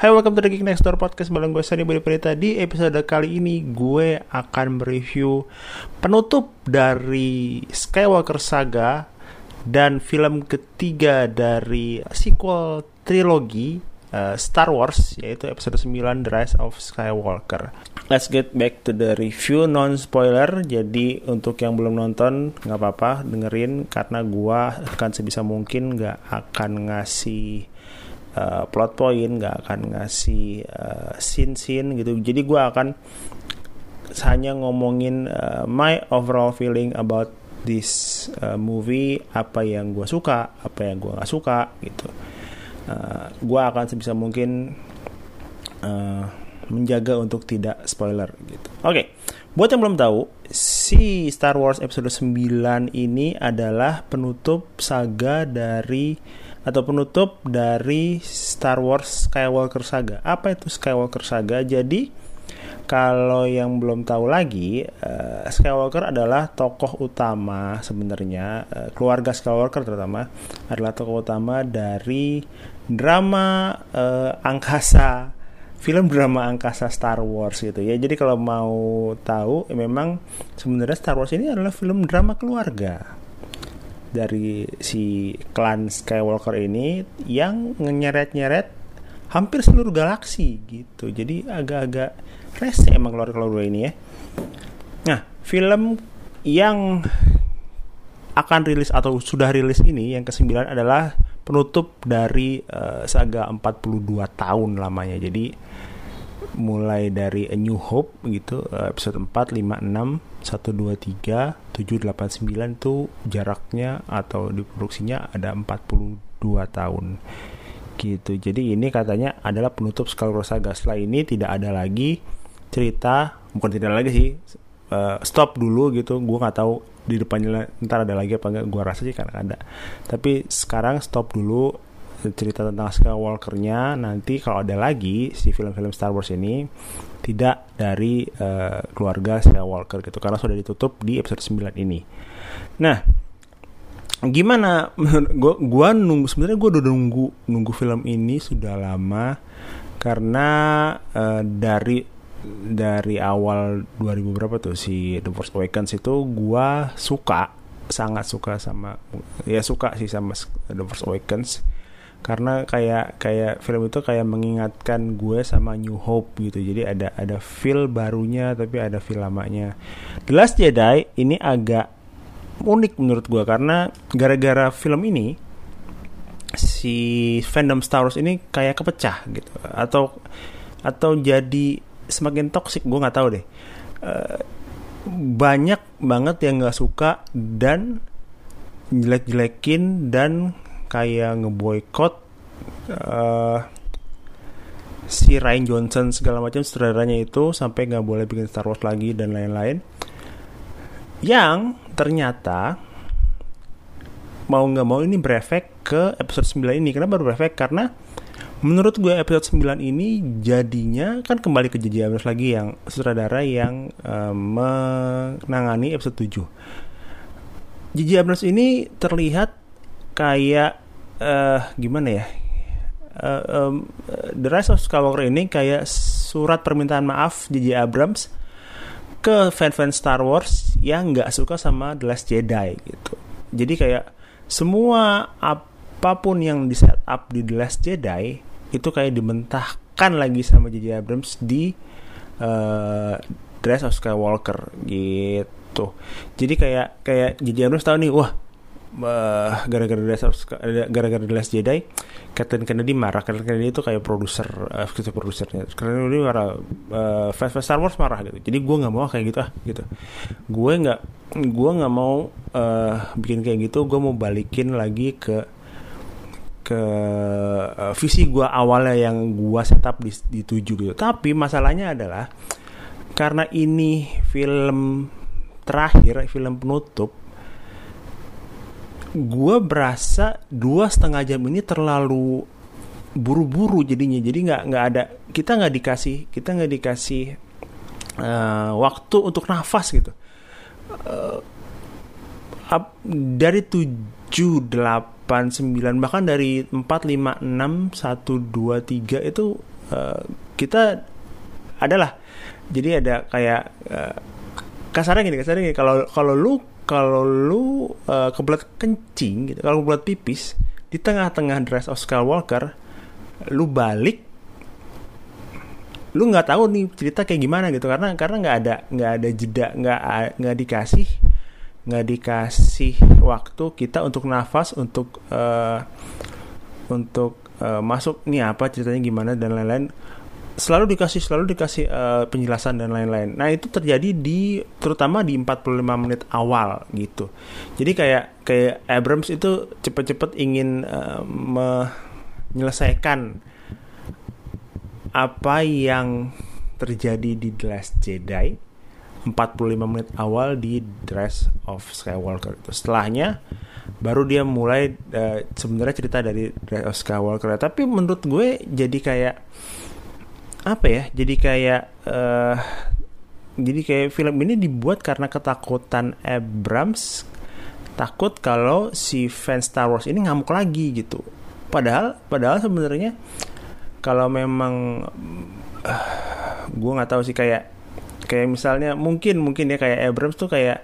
Hai, welcome to the Geek Next Door Podcast bareng gue Sani Budi Perita. Di episode kali ini gue akan mereview penutup dari Skywalker Saga dan film ketiga dari sequel trilogi uh, Star Wars yaitu episode 9 The Rise of Skywalker. Let's get back to the review non spoiler. Jadi untuk yang belum nonton nggak apa-apa dengerin karena gue akan sebisa mungkin nggak akan ngasih uh, plot point nggak akan ngasih uh, scene scene gitu jadi gue akan hanya ngomongin uh, my overall feeling about this uh, movie apa yang gue suka apa yang gue nggak suka gitu uh, gue akan sebisa mungkin uh, menjaga untuk tidak spoiler gitu oke okay. buat yang belum tahu si Star Wars episode 9 ini adalah penutup saga dari atau penutup dari Star Wars Skywalker Saga. Apa itu Skywalker Saga? Jadi kalau yang belum tahu lagi, uh, Skywalker adalah tokoh utama sebenarnya uh, keluarga Skywalker terutama adalah tokoh utama dari drama uh, angkasa film drama angkasa Star Wars gitu ya. Jadi kalau mau tahu, ya memang sebenarnya Star Wars ini adalah film drama keluarga dari si klan Skywalker ini yang nyeret-nyeret hampir seluruh galaksi gitu. Jadi agak-agak rese emang keluar-keluar ini ya. Nah, film yang akan rilis atau sudah rilis ini yang ke-9 adalah penutup dari uh, saga 42 tahun lamanya. Jadi mulai dari A New Hope gitu uh, episode 4, 5, 6, 1, 2, 3, 7, 8, 9 tuh jaraknya atau diproduksinya ada 42 tahun gitu. Jadi ini katanya adalah penutup Skywalker Saga. Setelah ini tidak ada lagi cerita, bukan tidak ada lagi sih. Uh, stop dulu gitu. Gue nggak tahu di depannya ntar ada lagi apa enggak. Gue rasa sih karena ada. Tapi sekarang stop dulu cerita tentang Skywalker-nya nanti kalau ada lagi si film-film Star Wars ini tidak dari uh, keluarga Skywalker gitu karena sudah ditutup di episode 9 ini. Nah, gimana gua nunggu sebenarnya gua udah nunggu nunggu film ini sudah lama karena uh, dari dari awal 2000 berapa tuh si The Force Awakens itu gua suka sangat suka sama ya suka sih sama The Force Awakens karena kayak kayak film itu kayak mengingatkan gue sama New Hope gitu. Jadi ada ada feel barunya tapi ada feel lamanya. The Last Jedi ini agak unik menurut gue. Karena gara-gara film ini si fandom Star Wars ini kayak kepecah gitu. Atau atau jadi semakin toxic gue nggak tahu deh. Uh, banyak banget yang nggak suka dan jelek-jelekin dan kayak ngeboykot uh, si Ryan Johnson segala macam sutradaranya itu sampai nggak boleh bikin Star Wars lagi dan lain-lain yang ternyata mau nggak mau ini berefek ke episode 9 ini kenapa berefek karena menurut gue episode 9 ini jadinya kan kembali ke J.J. Abrams lagi yang sutradara yang uh, menangani episode 7 J.J. Abrams ini terlihat kayak uh, gimana ya uh, um, The Rise of Skywalker ini kayak surat permintaan maaf J.J. Abrams ke fan-fan Star Wars yang nggak suka sama The Last Jedi gitu. Jadi kayak semua apa pun yang di set up di The Last Jedi itu kayak dimentahkan lagi sama J.J. Abrams di uh, The Rise of Skywalker gitu. Jadi kayak kayak J.J. Abrams tahu nih, wah uh, gara-gara gara-gara The Last Jedi Kathleen Kennedy marah. Kathleen Kennedy itu kayak produser uh, gitu produsernya Kathleen Kennedy marah uh, fans fans Star Wars marah gitu. Jadi gue nggak mau kayak gitu ah gitu. Gue nggak gue nggak mau uh, bikin kayak gitu. Gue mau balikin lagi ke ke uh, visi gue awalnya yang gue setup di, di tujuh gitu. Tapi masalahnya adalah karena ini film terakhir film penutup gue berasa dua setengah jam ini terlalu buru-buru jadinya. Jadi nggak nggak ada kita nggak dikasih kita nggak dikasih uh, waktu untuk nafas gitu. Uh, up, dari tujuh delapan sembilan bahkan dari empat lima enam satu dua tiga itu uh, kita adalah. Jadi ada kayak uh, kasarnya gini kasarnya gini. Kalau kalau lu kalau lu uh, kebelat kencing gitu kalau kebelat pipis di tengah-tengah dress of Skywalker lu balik lu nggak tahu nih cerita kayak gimana gitu. Karena karena nggak ada nggak ada jeda nggak nggak dikasih nggak dikasih waktu kita untuk nafas untuk uh, untuk uh, masuk nih apa ceritanya gimana dan lain-lain selalu dikasih selalu dikasih uh, penjelasan dan lain-lain. Nah, itu terjadi di terutama di 45 menit awal gitu. Jadi kayak kayak Abrams itu cepet-cepet ingin uh, menyelesaikan apa yang terjadi di The Last Jedi 45 menit awal di Dress of Skywalker itu. Setelahnya baru dia mulai uh, sebenarnya cerita dari Dress of Skywalker. Tapi menurut gue jadi kayak apa ya? Jadi kayak uh, jadi kayak film ini dibuat karena ketakutan Abrams takut kalau si fans Star Wars ini ngamuk lagi gitu. Padahal padahal sebenarnya kalau memang uh, gue nggak tahu sih kayak kayak misalnya mungkin mungkin ya kayak Abrams tuh kayak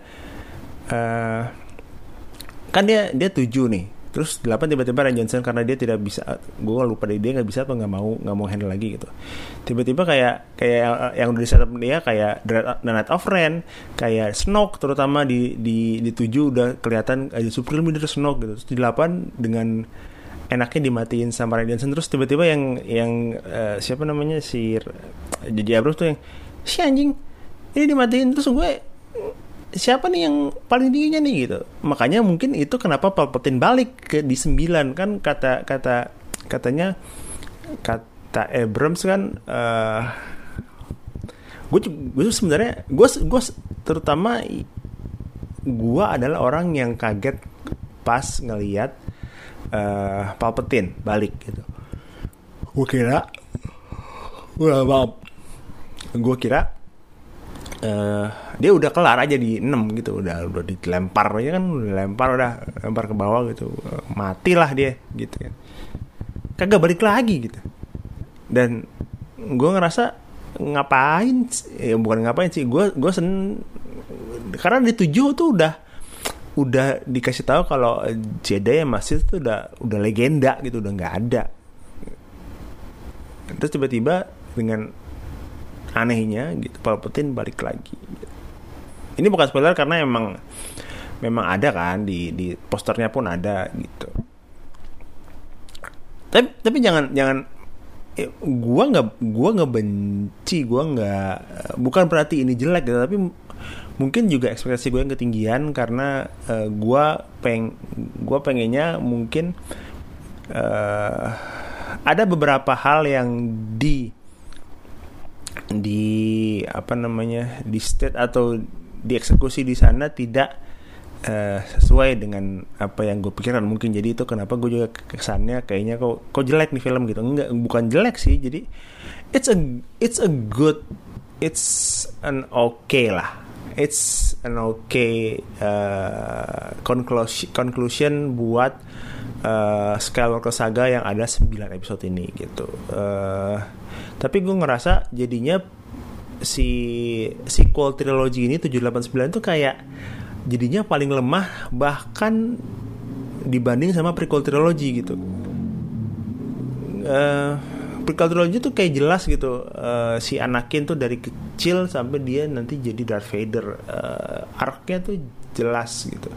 uh, kan dia dia tujuh nih terus delapan tiba-tiba Ryan Johnson karena dia tidak bisa gue lupa deh dia nggak bisa atau nggak mau nggak mau handle lagi gitu. Tiba-tiba kayak kayak yang udah di setup dia kayak The Night of Ren kayak Snoke terutama di di di tujuh udah kelihatan aja Supreme Leader Snoke gitu. Terus di delapan dengan enaknya dimatiin sama Ryan Johnson. Terus tiba-tiba yang yang uh, siapa namanya si J.J. Abrams tuh yang si anjing ini dimatiin. Terus gue siapa nih yang paling tingginya nih gitu makanya mungkin itu kenapa Palpatine balik ke di 9 kan kata kata katanya kata Abrams kan uh, gue gue sebenarnya gue gue terutama gue adalah orang yang kaget pas ngelihat uh, Palpatine balik gitu. Gue kira, gue gue kira uh, dia udah kelar aja di 6 gitu, udah udah dilempar aja kan, udah lempar udah lempar ke bawah gitu, matilah dia gitu kan. Kagak balik lagi gitu. Dan gue ngerasa ngapain ya bukan ngapain sih gue gue sen karena di tujuh tuh udah udah dikasih tahu kalau Jedi yang masih itu udah udah legenda gitu udah nggak ada terus tiba-tiba dengan anehnya gitu. Palpatine balik lagi. Ini bukan spoiler karena emang memang ada kan di di posternya pun ada gitu. Tapi tapi jangan jangan eh, gua nggak gua nggak benci gua nggak bukan berarti ini jelek gitu tapi mungkin juga ekspektasi gue yang ketinggian karena uh, gue peng gue pengennya mungkin uh, ada beberapa hal yang di di apa namanya di state atau dieksekusi di sana tidak uh, sesuai dengan apa yang gue pikirkan mungkin jadi itu kenapa gue juga kesannya kayaknya kok kok jelek nih film gitu. Enggak bukan jelek sih. Jadi it's a it's a good it's an okay lah. It's an okay uh, conclusion conclusion buat uh, Skywalker Saga yang ada 9 episode ini gitu. Uh, tapi gue ngerasa jadinya si sequel trilogy ini 789 tuh kayak jadinya paling lemah bahkan dibanding sama prequel trilogy gitu. Uh, prequel trilogy tuh kayak jelas gitu uh, si Anakin tuh dari kecil sampai dia nanti jadi Darth Vader uh, arc-nya tuh jelas gitu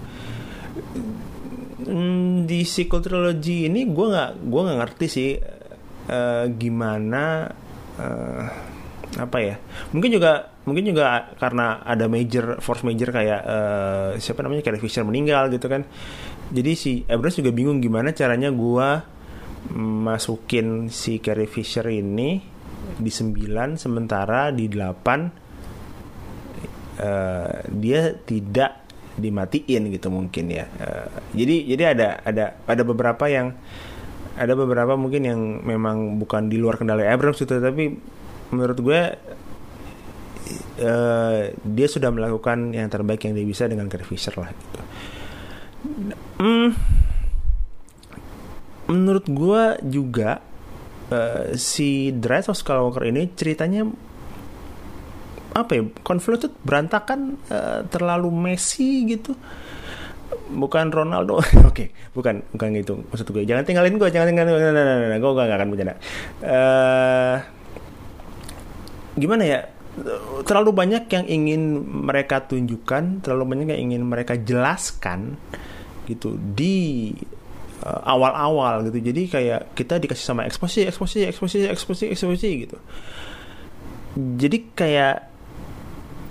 mm, di sequel trilogy ini gue nggak gue nggak ngerti sih uh, gimana uh, apa ya. Mungkin juga mungkin juga karena ada major force major kayak uh, siapa namanya Carrie Fisher meninggal gitu kan. Jadi si Abrams juga bingung gimana caranya gue masukin si Carrie Fisher ini di 9 sementara di 8 uh, dia tidak dimatiin gitu mungkin ya. Uh, jadi jadi ada ada ada beberapa yang ada beberapa mungkin yang memang bukan di luar kendali Abrams gitu tapi menurut gue uh, dia sudah melakukan yang terbaik yang dia bisa dengan Carrie Fisher lah gitu. Hmm, menurut gue juga uh, si Rise of Skywalker ini ceritanya apa ya convoluted berantakan uh, terlalu messy gitu. Bukan Ronaldo. Oke okay, bukan bukan gitu maksud gue. Jangan tinggalin gue jangan tinggalin gue. Nah, nah, nah, nah, gue gak akan bercanda. Uh, gimana ya? Terlalu banyak yang ingin mereka tunjukkan terlalu banyak yang ingin mereka jelaskan gitu di uh, awal-awal gitu. Jadi kayak kita dikasih sama eksposisi eksposisi eksposisi eksposisi eksposisi gitu. Jadi kayak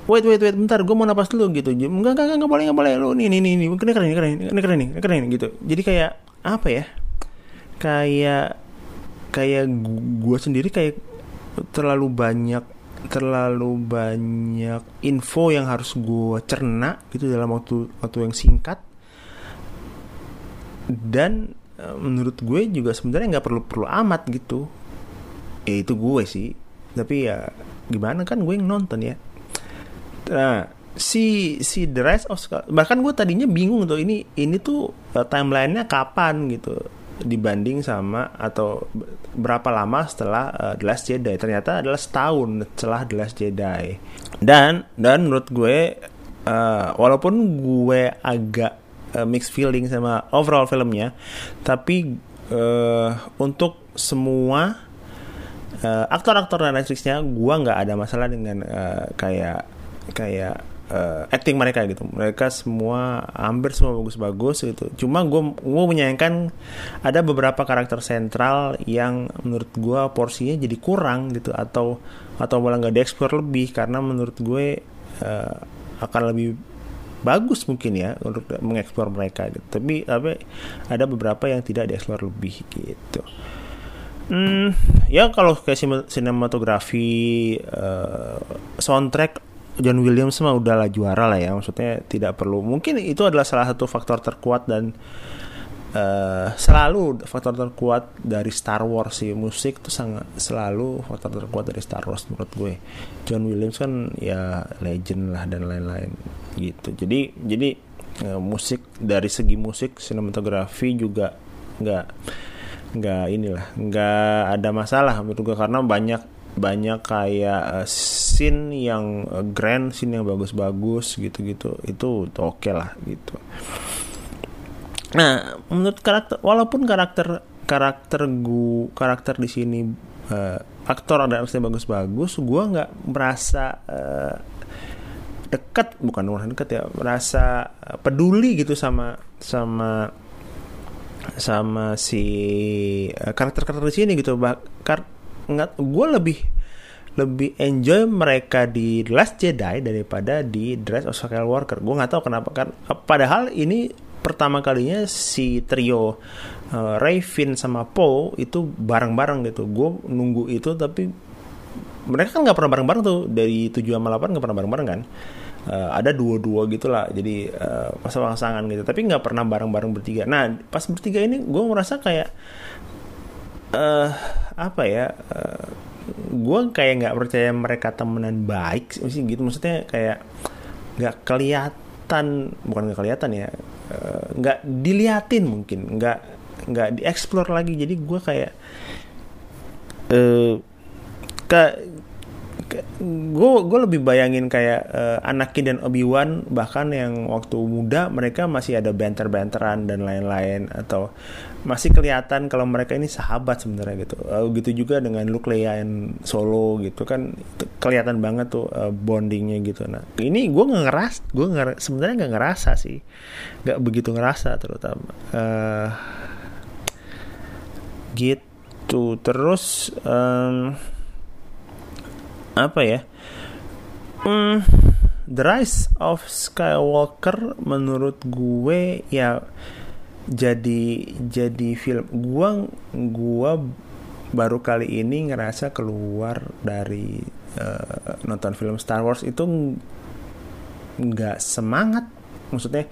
wait wait wait bentar gue mau napas dulu gitu. Enggak enggak enggak, boleh enggak boleh. Lu nih nih nih ini keren ini keren ini keren ini keren gitu. Jadi kayak apa ya? Kayak kayak gue sendiri kayak terlalu banyak terlalu banyak info yang harus gue cerna gitu dalam waktu waktu yang singkat. Dan eh, menurut gue juga sebenarnya nggak perlu perlu amat gitu. Ya itu gue sih. Tapi ya gimana kan gue yang nonton ya Nah, si si The Rise of Skywalker bahkan gue tadinya bingung tuh ini ini tuh uh, timelinenya kapan gitu dibanding sama atau berapa lama setelah uh, The Last Jedi. Ternyata adalah setahun setelah The Last Jedi. Dan dan menurut gue uh, walaupun gue agak uh, mixed feeling sama overall filmnya tapi uh, untuk semua uh, aktor-aktor dan aktrisnya gue nggak ada masalah dengan uh, kayak kayak uh, acting mereka gitu. Mereka semua hampir semua bagus-bagus gitu. Cuma gue gue menyayangkan ada beberapa karakter sentral yang menurut gue porsinya jadi kurang gitu. Atau atau malah nggak dieksplor lebih. Karena menurut gue uh, akan lebih bagus mungkin ya untuk mengeksplor mereka gitu. Tapi tapi ada beberapa yang tidak dieksplor lebih gitu. Hmm, ya kalau kayak sinematografi, uh, soundtrack John Williams mah udahlah juara lah ya maksudnya tidak perlu. Mungkin itu adalah salah satu faktor terkuat dan uh, selalu faktor terkuat dari Star Wars sih. Musik tuh sangat selalu faktor terkuat dari Star Wars menurut gue. John Williams kan ya legend lah dan lain-lain gitu. Jadi jadi uh, musik dari segi musik sinematografi juga nggak nggak inilah nggak ada masalah menurut gue. Karena banyak banyak kayak uh, scene yang uh, grand, scene yang bagus-bagus gitu-gitu. Itu oke okay lah gitu. Nah, menurut karakter walaupun karakter karakter gu karakter di sini uh, aktor ada aktrisnya bagus-bagus, gue nggak merasa uh, dekat bukan orang dekat ya merasa peduli gitu sama sama sama si karakter-karakter di sini gitu bahkan nggak gue lebih lebih enjoy mereka di The Last Jedi daripada di Dress of Skywalker. Gue nggak tahu kenapa kan. Padahal ini pertama kalinya si trio uh, Ray, Finn sama Poe itu bareng-bareng gitu. Gue nunggu itu tapi mereka kan nggak pernah bareng-bareng tuh dari 7 sama 8 nggak pernah bareng-bareng kan. Uh, ada dua-dua gitu lah jadi uh, pasang-pasangan gitu tapi nggak pernah bareng-bareng bertiga nah pas bertiga ini gue merasa kayak uh, apa ya uh, eh, gue kayak nggak percaya mereka temenan baik sih gitu. Maksudnya kayak nggak kelihatan bukan nggak kelihatan ya eh, nggak uh, diliatin mungkin nggak nggak dieksplor lagi. Jadi gue kayak uh, ke gue gue lebih bayangin kayak uh, Anakin dan Obi Wan bahkan yang waktu muda mereka masih ada banter-banteran dan lain-lain atau masih kelihatan kalau mereka ini sahabat sebenarnya gitu. Uh, gitu juga dengan Luke Leia yang Solo gitu kan. Kelihatan banget tuh uh, bondingnya gitu. Nah ini gue nggak ngeras gue nger sebenarnya nggak ngerasa sih. Nggak begitu ngerasa terutama. Uh, gitu. Terus um, apa ya? Hmm, The Rise of Skywalker menurut gue ya jadi jadi film. Gua gua baru kali ini ngerasa keluar dari uh, nonton film Star Wars itu nggak semangat. Maksudnya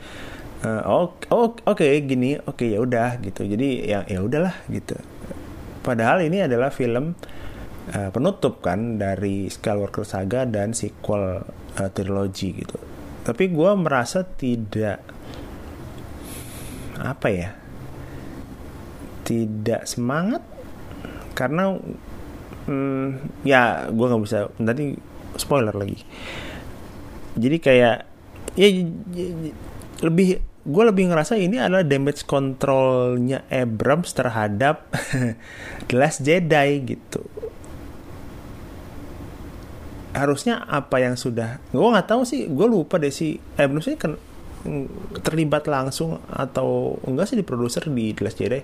uh, oh, oh oke okay, gini oke okay, ya udah gitu. Jadi ya ya udahlah gitu. Padahal ini adalah film uh, penutup kan dari Skywalker Saga dan sequel uh, trilogi gitu. Tapi gue merasa tidak apa ya, tidak semangat karena hmm, ya gue nggak bisa nanti spoiler lagi jadi kayak ya, ya, ya lebih gue lebih ngerasa ini adalah damage controlnya Abrams terhadap The Last Jedi gitu harusnya apa yang sudah gue nggak tahu sih gue lupa deh si Abrams ini kan terlibat langsung atau enggak sih di produser di The Last Jedi.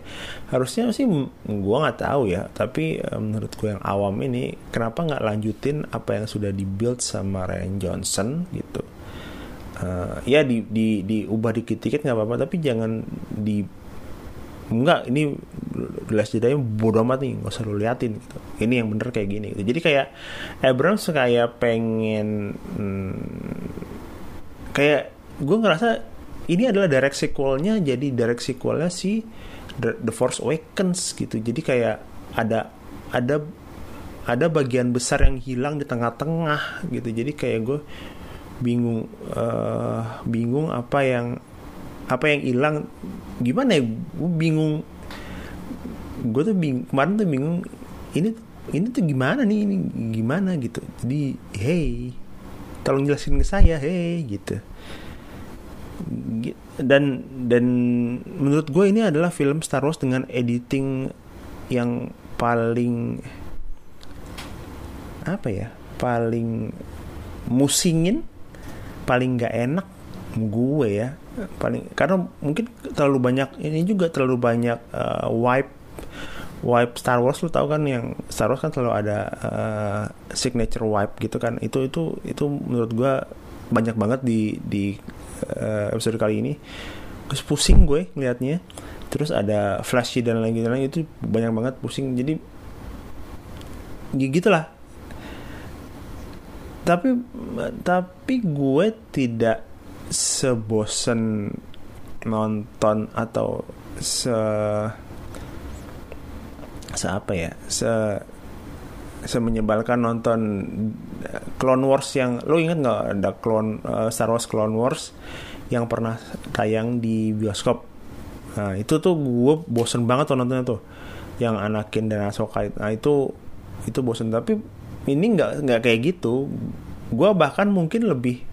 Harusnya sih gue nggak tahu ya. Tapi menurut gue yang awam ini kenapa nggak lanjutin apa yang sudah dibuild sama Ryan Johnson gitu? Uh, ya di di diubah dikit-dikit nggak apa-apa tapi jangan di enggak ini gelas jedanya bodo amat nih nggak usah lu liatin gitu. Ini yang bener kayak gini gitu. Jadi kayak Abrams kayak pengen hmm, kayak gue ngerasa ini adalah direct sequelnya jadi direct sequelnya si The, The Force Awakens gitu. Jadi kayak ada ada ada bagian besar yang hilang di tengah-tengah gitu. Jadi kayak gue bingung uh, bingung apa yang apa yang hilang gimana ya? Gue bingung. Gue tuh bingung kemarin tuh bingung ini ini tuh gimana nih? Ini gimana gitu. Jadi hey tolong jelasin ke saya hey gitu. Dan dan menurut gue ini adalah film Star Wars dengan editing yang paling apa ya? Paling musingin paling nggak enak gue ya paling karena mungkin terlalu banyak ini juga terlalu banyak uh, wipe wipe Star Wars lu tahu kan yang Star Wars kan selalu ada uh, signature wipe gitu kan. Itu itu itu menurut gue banyak banget di di uh, episode kali ini. Terus pusing gue ngeliatnya. Terus ada flashy dan lain-lain itu banyak banget pusing. Jadi ya gitulah. Tapi tapi gue tidak sebosen nonton atau se se apa ya? Se se menyebalkan nonton Clone Wars yang lo inget nggak ada Clone uh, Star Wars Clone Wars yang pernah tayang di bioskop? Nah itu tuh gue bosen banget tuh nontonnya tuh. Yang Anakin dan Ahsoka nah itu itu bosen. Tapi ini nggak nggak kayak gitu. Gue bahkan mungkin lebih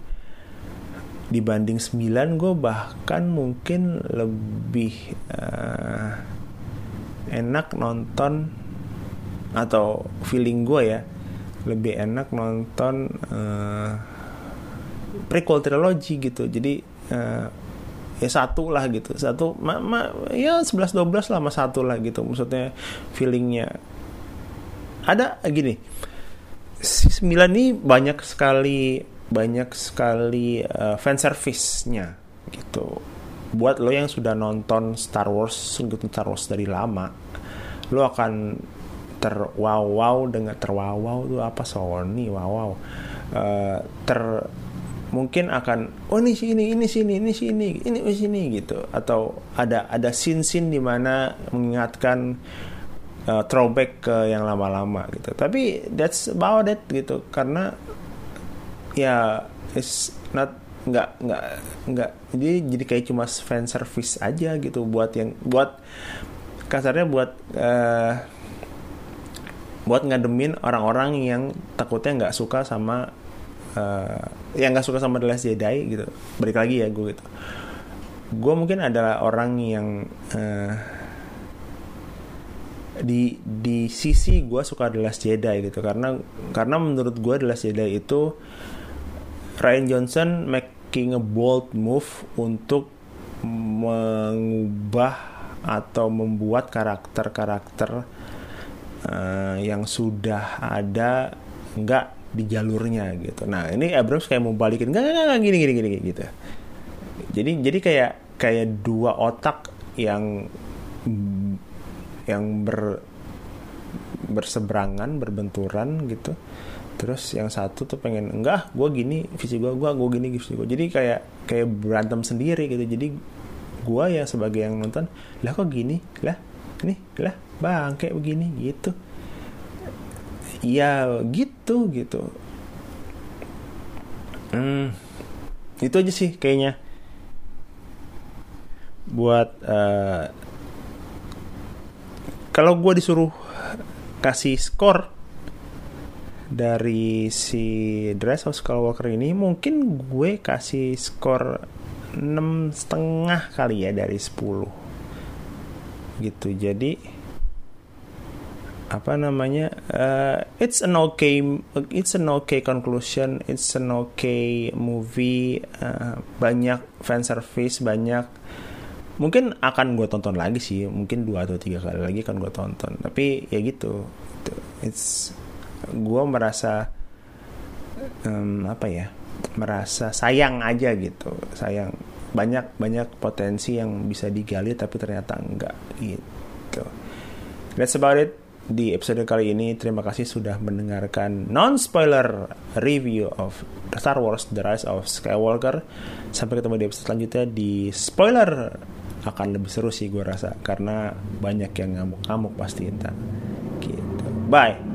dibanding 9 gue bahkan mungkin lebih uh, enak nonton atau feeling gue ya lebih enak nonton uh, prequel trilogy gitu. Jadi uh, ya satu lah gitu. Satu ma, ma, ya 11 12 lah sama satu lah gitu maksudnya feelingnya. Ada gini si 9 ini banyak sekali banyak sekali uh, fan service-nya gitu. Buat lo yang sudah nonton Star Wars, sungguh Star Wars dari lama, lo akan terwow-wow dengan terwow-wow itu apa Sony wow-wow uh, ter mungkin akan oh ini sini ini sini ini sini ini sini gitu atau ada ada scene-scene di mana mengingatkan uh, throwback ke yang lama-lama gitu. Tapi that's about it gitu karena ya it's not nggak nggak nggak. Jadi jadi kayak cuma fan service aja gitu buat yang buat kasarnya buat uh, buat ngademin orang-orang yang takutnya nggak suka sama uh, yang nggak suka sama The Last Jedi gitu. Balik lagi ya gue gitu. Gue mungkin adalah orang yang uh, di di sisi gue suka The Last Jedi gitu. Karena karena menurut gue The Last Jedi itu Ryan Johnson making a bold move untuk mengubah atau membuat karakter-karakter uh, yang sudah ada nggak di jalurnya gitu. Nah ini Abrams kayak mau balikin nggak nggak gini gini gini gitu. Jadi jadi kayak kayak dua otak yang yang ber berseberangan berbenturan gitu terus yang satu tuh pengen enggak gue gini visi gue gue gue gini visi gue jadi kayak kayak berantem sendiri gitu. Jadi gue ya sebagai yang nonton lah kok gini? Lah nih lah bang kayak begini gitu. Ya gitu gitu. Hmm itu aja sih kayaknya. Buat uh, kalau gue disuruh kasih skor dari si Dress of Skywalker ini mungkin gue kasih skor enam setengah kali ya dari 10 gitu. Jadi apa namanya uh, it's an okay it's an okay conclusion it's an okay movie uh, banyak fan service banyak mungkin akan gue tonton lagi sih mungkin dua atau tiga kali lagi kan gue tonton. Tapi ya gitu. It's gue merasa um, apa ya merasa sayang aja gitu. Sayang banyak banyak potensi yang bisa digali tapi ternyata enggak gitu. That's about it di episode kali ini. Terima kasih sudah mendengarkan non spoiler review of Star Wars The Rise of Skywalker. Sampai ketemu di episode selanjutnya di spoiler. Akan lebih seru sih gue rasa karena banyak yang ngamuk-ngamuk pasti entar gitu. Bye